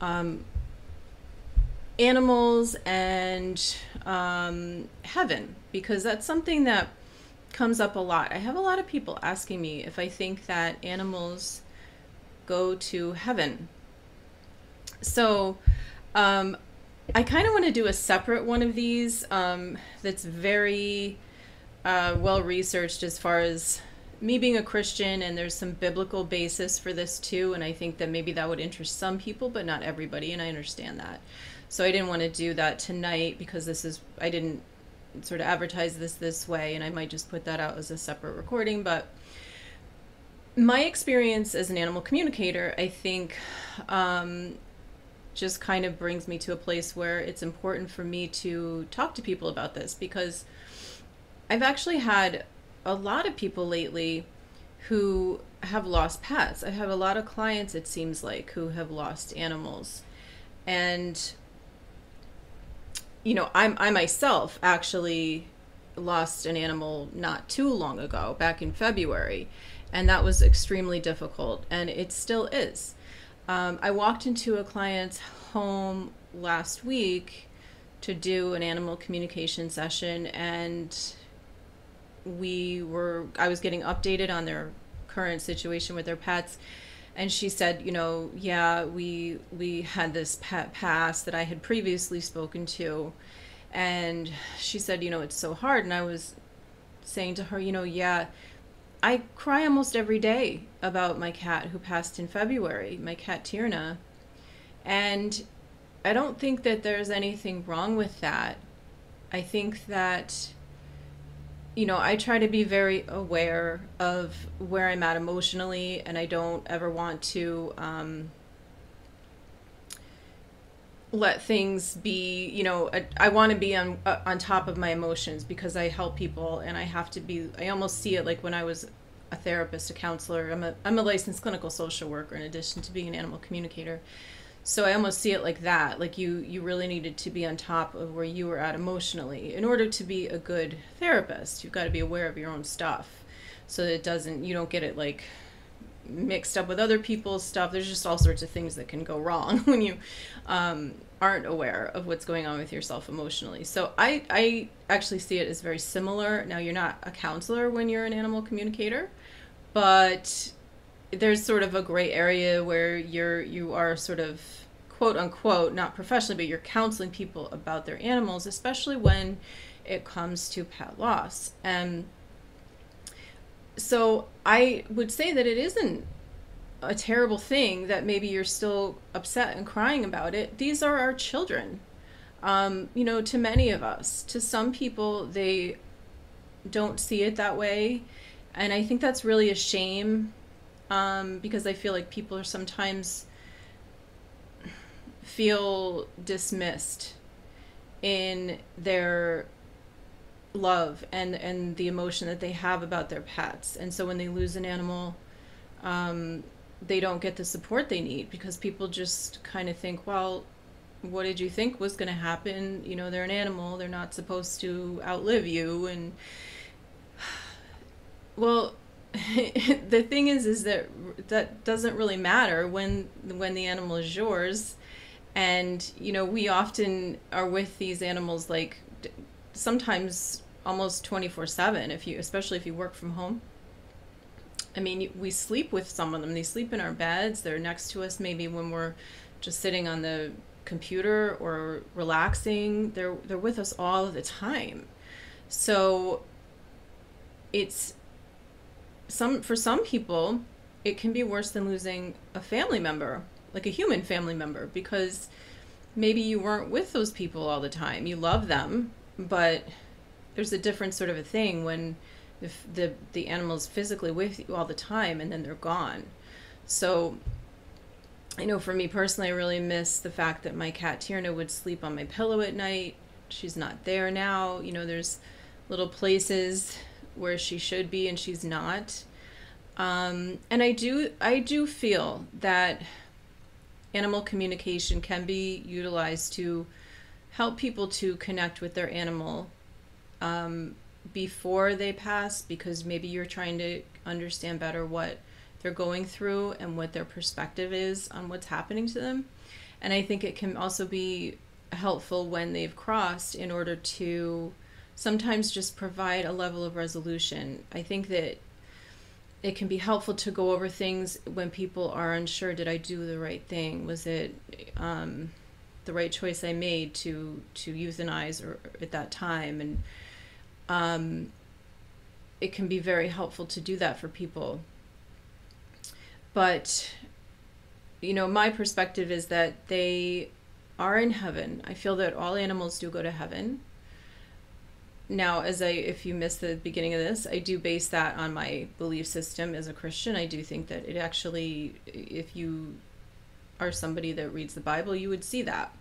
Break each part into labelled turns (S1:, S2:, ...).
S1: um, animals and um, heaven because that's something that comes up a lot. I have a lot of people asking me if I think that animals go to heaven. So, um, I kind of want to do a separate one of these um, that's very uh, well researched as far as me being a Christian, and there's some biblical basis for this too. And I think that maybe that would interest some people, but not everybody, and I understand that. So I didn't want to do that tonight because this is, I didn't sort of advertise this this way, and I might just put that out as a separate recording. But my experience as an animal communicator, I think. Um, just kind of brings me to a place where it's important for me to talk to people about this because I've actually had a lot of people lately who have lost pets. I have a lot of clients, it seems like, who have lost animals. And, you know, I'm, I myself actually lost an animal not too long ago, back in February. And that was extremely difficult, and it still is. Um, I walked into a client's home last week to do an animal communication session, and we were I was getting updated on their current situation with their pets. And she said you know yeah we we had this pet pass that I had previously spoken to. And she said you know it's so hard. And I was saying to her you know yeah I cry almost every day about my cat who passed in February my cat Tierna. And I don't think that there's anything wrong with that. I think that you know, I try to be very aware of where I'm at emotionally, and I don't ever want to um, let things be. You know, I, I want to be on uh, on top of my emotions because I help people, and I have to be. I almost see it like when I was a therapist, a counselor. I'm a I'm a licensed clinical social worker in addition to being an animal communicator so i almost see it like that like you you really needed to be on top of where you were at emotionally in order to be a good therapist. You've got to be aware of your own stuff so that it doesn't you don't get it like mixed up with other people's stuff. There's just all sorts of things that can go wrong when you um, aren't aware of what's going on with yourself emotionally. So i i actually see it as very similar. Now you're not a counselor when you're an animal communicator but there's sort of a gray area where you're you are sort of quote unquote not professionally but you're counseling people about their animals especially when it comes to pet loss. And so i would say that it isn't a terrible thing that maybe you're still upset and crying about it. These are our children. Um, you know to many of us to some people they don't see it that way. And i think that's really a shame um, because I feel like people are sometimes feel dismissed in their love and and the emotion that they have about their pets. And so when they lose an animal um, they don't get the support they need because people just kind of think well what did you think was going to happen? You know they're an animal. They're not supposed to outlive you. And well the thing is is that that doesn't really matter when when the animal is yours. And you know we often are with these animals like sometimes almost 24/7 if you especially if you work from home. I mean we sleep with some of them. They sleep in our beds. They're next to us. Maybe when we're just sitting on the computer or relaxing they're they're with us all the time. So it's some for some people it can be worse than losing a family member like a human family member because maybe you weren't with those people all the time you love them but there's a different sort of a thing when the the, the animal's physically with you all the time and then they're gone so I know for me personally, I really miss the fact that my cat Tierna would sleep on my pillow at night. She's not there now. You know, there's little places where she should be and she's not. Um, and I do I do feel that animal communication can be utilized to help people to connect with their animal um, before they pass because maybe you're trying to understand better what they're going through and what their perspective is on what's happening to them. and I think it can also be helpful when they've crossed in order to sometimes just provide a level of resolution. I think that it can be helpful to go over things when people are unsure did I do the right thing? Was it um, the right choice I made to to euthanize or at that time and um, it can be very helpful to do that for people. But you know, my perspective is that they are in heaven. I feel that all animals do go to heaven. Now, as I, if you missed the beginning of this, I do base that on my belief system as a Christian. I do think that it actually, if you are somebody that reads the Bible, you would see that.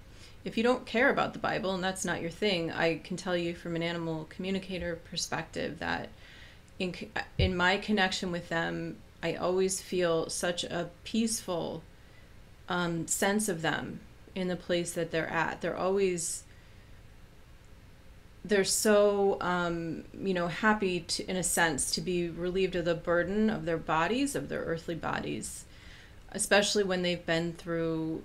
S1: If you don't care about the Bible and that's not your thing, I can tell you from an animal communicator perspective that in in my connection with them, I always feel such a peaceful um, sense of them in the place that they're at. They're always they're so um, you know happy to, in a sense to be relieved of the burden of their bodies of their earthly bodies especially when they've been through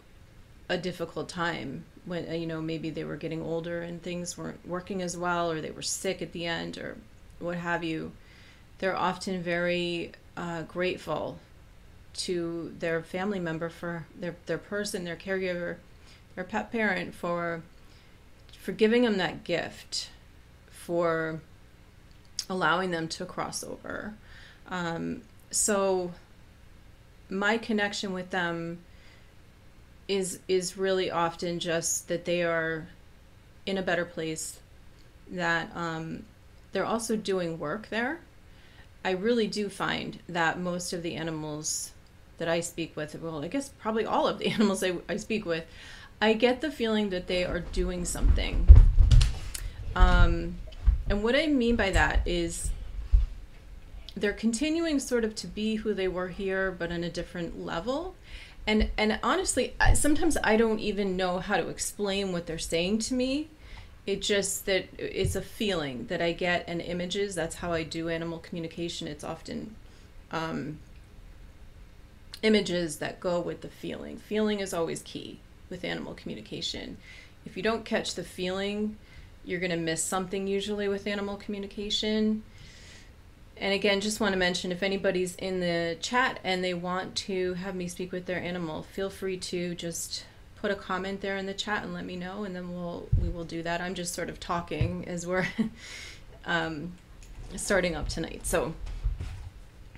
S1: a difficult time when you know maybe they were getting older and things weren't working as well or they were sick at the end or what have you. They're often very uh, grateful to their family member for their their person their caregiver their pet parent for for giving them that gift, for allowing them to cross over. Um, so my connection with them is is really often just that they are in a better place that um, they're also doing work there i really do find that most of the animals that i speak with well i guess probably all of the animals i, I speak with I get the feeling that they are doing something. Um, and what I mean by that is they're continuing sort of to be who they were here, but on a different level. And and honestly, sometimes I don't even know how to explain what they're saying to me. It just that it's a feeling that I get and images. That's how I do animal communication. It's often um, images that go with the feeling. Feeling is always key with animal communication. If you don't catch the feeling, you're going to miss something usually with animal communication. And again, just want to mention if anybody's in the chat and they want to have me speak with their animal, feel free to just put a comment there in the chat and let me know, and then we'll we will do that. I'm just sort of talking as we're um, starting up tonight, so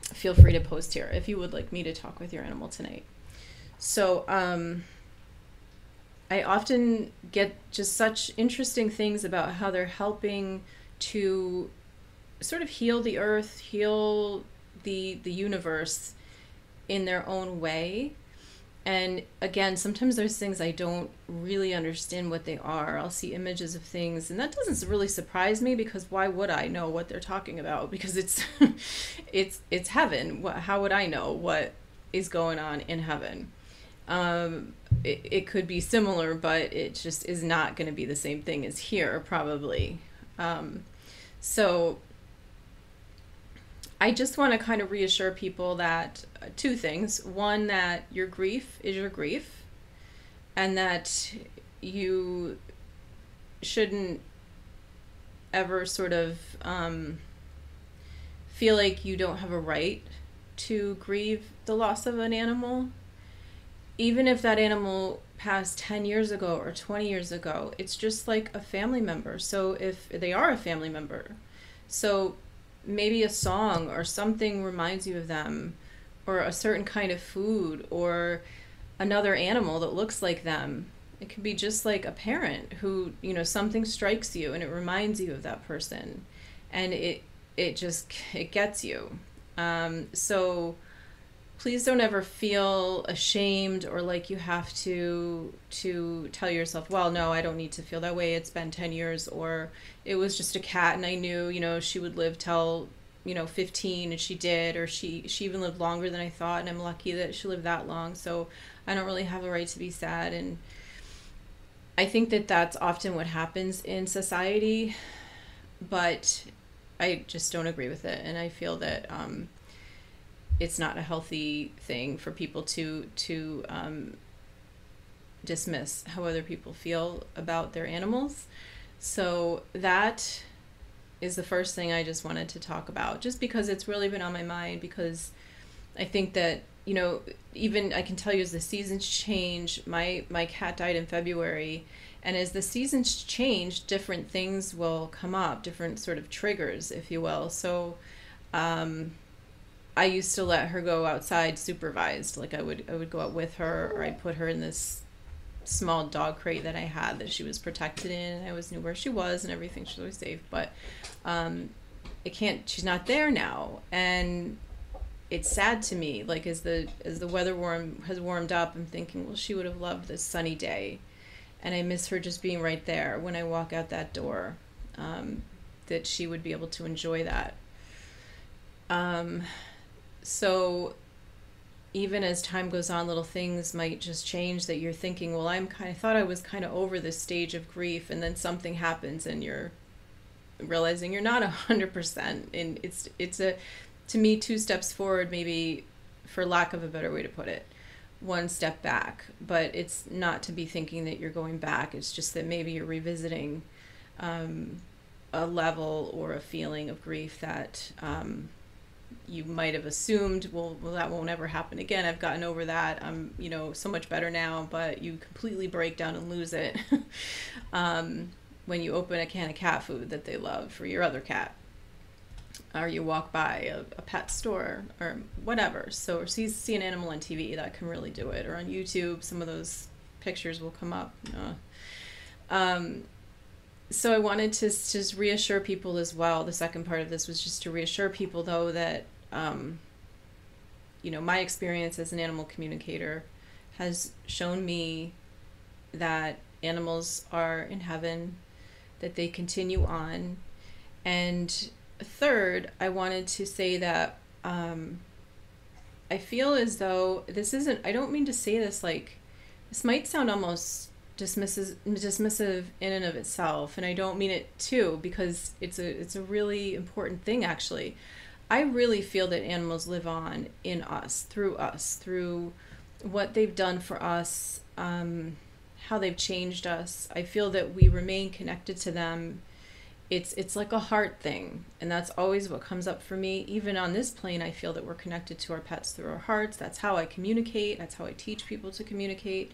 S1: feel free to post here if you would like me to talk with your animal tonight. So. Um, I often get just such interesting things about how they're helping to sort of heal the earth, heal the the universe in their own way. And again, sometimes there's things I don't really understand what they are. I'll see images of things, and that doesn't really surprise me because why would I know what they're talking about? Because it's it's it's heaven. How would I know what is going on in heaven? Um, it, it could be similar, but it just is not going to be the same thing as here, probably. Um, so I just want to kind of reassure people that uh, two things. One, that your grief is your grief, and that you shouldn't ever sort of um, feel like you don't have a right to grieve the loss of an animal even if that animal passed 10 years ago or 20 years ago, it's just like a family member. So if they are a family member, so maybe a song or something reminds you of them, or a certain kind of food, or another animal that looks like them. It could be just like a parent who, you know, something strikes you and it reminds you of that person. And it it just it gets you. Um, so please don't ever feel ashamed or like you have to to tell yourself well no i don't need to feel that way. It's been 10 years or it was just a cat and i knew you know she would live till you know 15 and she did or she she even lived longer than i thought and i'm lucky that she lived that long. So i don't really have a right to be sad and i think that that's often what happens in society but i just don't agree with it and i feel that um, it's not a healthy thing for people to to um, dismiss how other people feel about their animals. So that is the first thing I just wanted to talk about, just because it's really been on my mind. Because I think that you know, even I can tell you as the seasons change, my my cat died in February, and as the seasons change, different things will come up, different sort of triggers, if you will. So. Um, I used to let her go outside supervised. Like I would I would go out with her or I'd put her in this small dog crate that I had that she was protected in. and I always knew where she was and everything. She was always safe. But um, it can't. She's not there now, and it's sad to me. Like as the as the weather warm has warmed up, I'm thinking, well, she would have loved this sunny day, and I miss her just being right there when I walk out that door. Um, that she would be able to enjoy that. Um, so even as time goes on, little things might just change that you're thinking, well, I'm kind of thought I was kind of over this stage of grief, and then something happens, and you're realizing you're not a hundred percent. And it's it's a to me two steps forward, maybe for lack of a better way to put it, one step back. But it's not to be thinking that you're going back. It's just that maybe you're revisiting um, a level or a feeling of grief that. Um, you might have assumed, well, well, that won't ever happen again. I've gotten over that. I'm, you know, so much better now. But you completely break down and lose it um, when you open a can of cat food that they love for your other cat, or you walk by a, a pet store or whatever. So, see see an animal on TV that can really do it, or on YouTube, some of those pictures will come up. Uh, um, so I wanted to just reassure people as well. The second part of this was just to reassure people, though, that um, you know my experience as an animal communicator has shown me that animals are in heaven, that they continue on, and third, I wanted to say that um, I feel as though this isn't. I don't mean to say this like this might sound almost dismisses dismissive in and of itself and I don't mean it too because it's a it's a really important thing actually. I really feel that animals live on in us, through us, through what they've done for us, um, how they've changed us. I feel that we remain connected to them. It's it's like a heart thing, and that's always what comes up for me. Even on this plane, I feel that we're connected to our pets through our hearts. That's how I communicate. That's how I teach people to communicate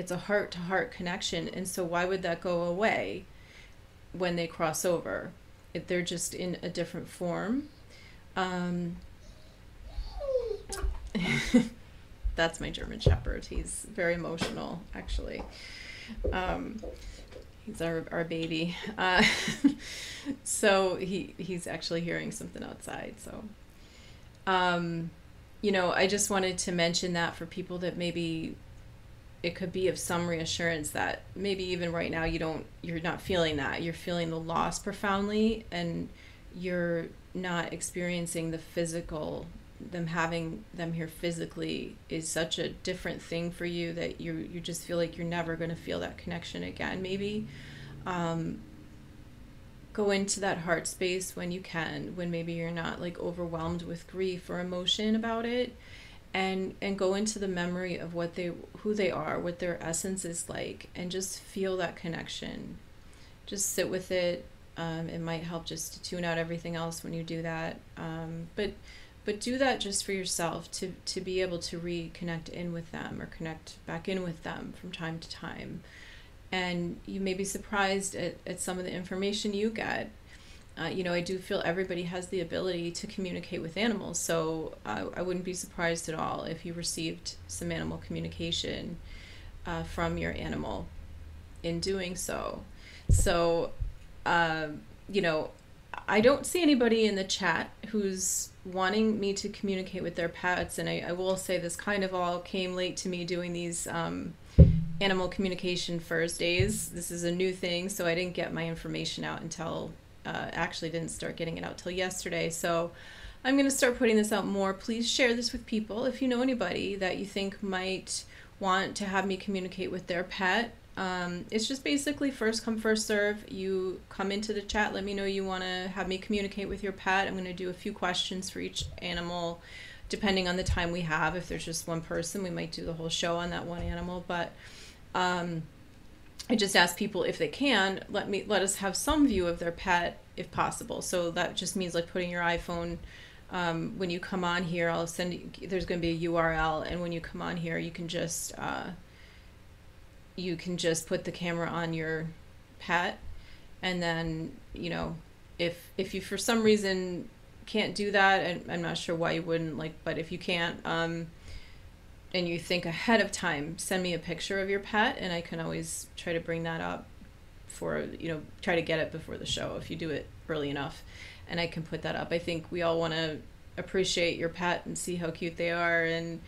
S1: it's a heart to heart connection and so why would that go away when they cross over? If they're just in a different form um, that's my german shepherd. He's very emotional actually. Um, he's our, our baby. Uh, so he he's actually hearing something outside so um, you know i just wanted to mention that for people that maybe it could be of some reassurance that maybe even right now you don't you're not feeling that. You're feeling the loss profoundly and you're not experiencing the physical them having them here physically is such a different thing for you that you you just feel like you're never going to feel that connection again. Maybe um, go into that heart space when you can when maybe you're not like overwhelmed with grief or emotion about it and and go into the memory of what they who they are what their essence is like and just feel that connection. Just sit with it. Um, it might help just to tune out everything else when you do that. Um, but but do that just for yourself to to be able to reconnect in with them or connect back in with them from time to time. And you may be surprised at, at some of the information you get uh, you know, I do feel everybody has the ability to communicate with animals. So uh, I wouldn't be surprised at all if you received some animal communication uh, from your animal in doing so. So, uh, you know, I don't see anybody in the chat who's wanting me to communicate with their pets. And I, I will say this kind of all came late to me doing these um, animal communication Thursdays. This is a new thing, so I didn't get my information out until uh, actually didn't start getting it out till yesterday. So I'm going to start putting this out more. Please share this with people if you know anybody that you think might want to have me communicate with their pet. Um, it's just basically first come, first serve. You come into the chat, let me know you want to have me communicate with your pet. I'm going to do a few questions for each animal, depending on the time we have. If there's just one person, we might do the whole show on that one animal. But um, I just ask people if they can let me let us have some view of their pet if possible. So that just means like putting your iPhone um, when you come on here. I'll send. There's going to be a URL, and when you come on here, you can just uh, you can just put the camera on your pet, and then you know if if you for some reason can't do that, and I'm not sure why you wouldn't like, but if you can't. Um, and you think ahead of time, send me a picture of your pet, and I can always try to bring that up for you know try to get it before the show if you do it early enough, and I can put that up. I think we all want to appreciate your pet and see how cute they are, and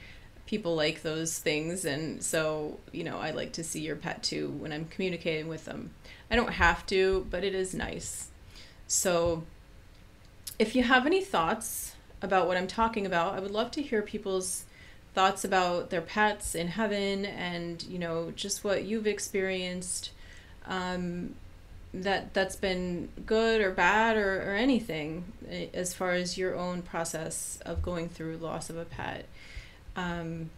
S1: people like those things, and so you know I like to see your pet too when I'm communicating with them. I don't have to, but it is nice. So if you have any thoughts about what I'm talking about, I would love to hear people's thoughts about their pets in heaven and you know just what you've experienced um, that that's been good or bad or, or anything eh, as far as your own process of going through loss of a pet. Um,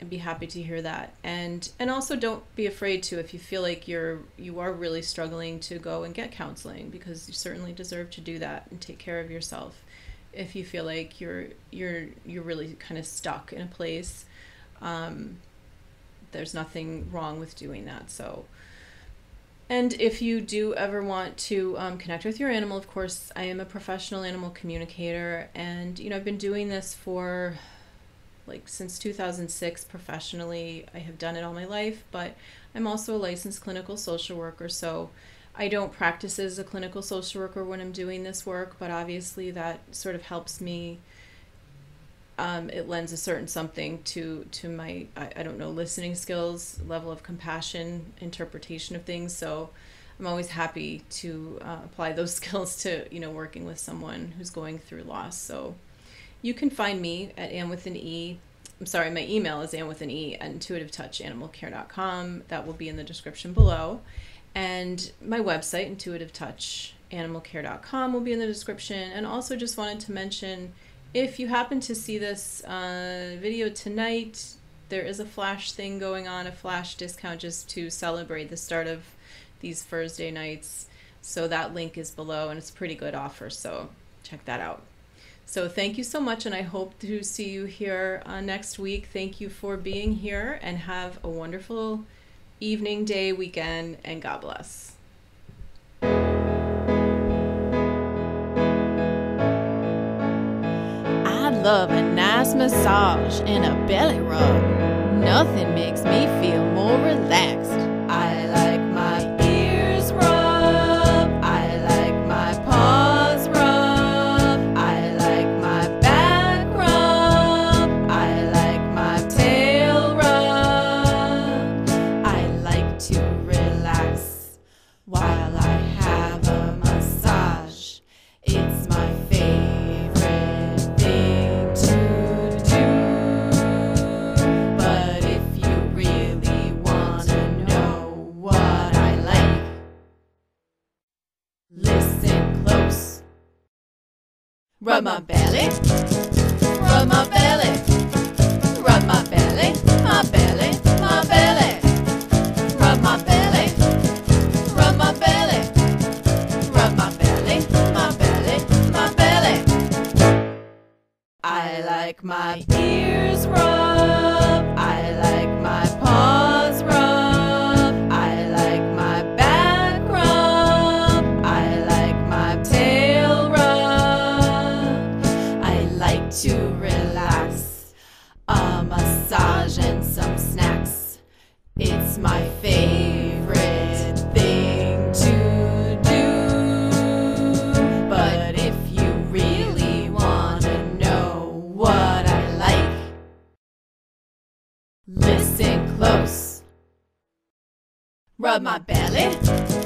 S1: I'd be happy to hear that. And and also don't be afraid to if you feel like you're you are really struggling to go and get counseling because you certainly deserve to do that and take care of yourself if you feel like you're you're you're really kind of stuck in a place um, there's nothing wrong with doing that so. And if you do ever want to um, connect with your animal of course i am a professional animal communicator and you know i've been doing this for like since 2006 professionally. I have done it all my life but i'm also a licensed clinical social worker so I don't practice as a clinical social worker when I'm doing this work, but obviously that sort of helps me. Um, it lends a certain something to to my I, I don't know listening skills, level of compassion, interpretation of things. So I'm always happy to uh, apply those skills to you know working with someone who's going through loss. So you can find me at Anne with an E. I'm sorry, my email is Anne with an E at intuitivetouchanimalcare.com. That will be in the description below. And my website, Intuitive Touch animalcare.com will be in the description. And also just wanted to mention if you happen to see this uh, video tonight there is a flash thing going on a flash discount just to celebrate the start of these thursday nights. So that link is below and it's a pretty good offer so check that out. So thank you so much and i hope to see you here uh, next week. Thank you for being here and have a wonderful evening, day, weekend, and God bless.
S2: I love a nice massage and a belly rub. Nothing makes me feel more relaxed. Rub my belly, rub my belly, rub my belly, my belly, my belly. Rub my belly, rub my belly, rub my belly, my belly, my belly. I like my ears rub, My favorite thing to do. But if you really wanna know what I like, listen close. Rub my belly.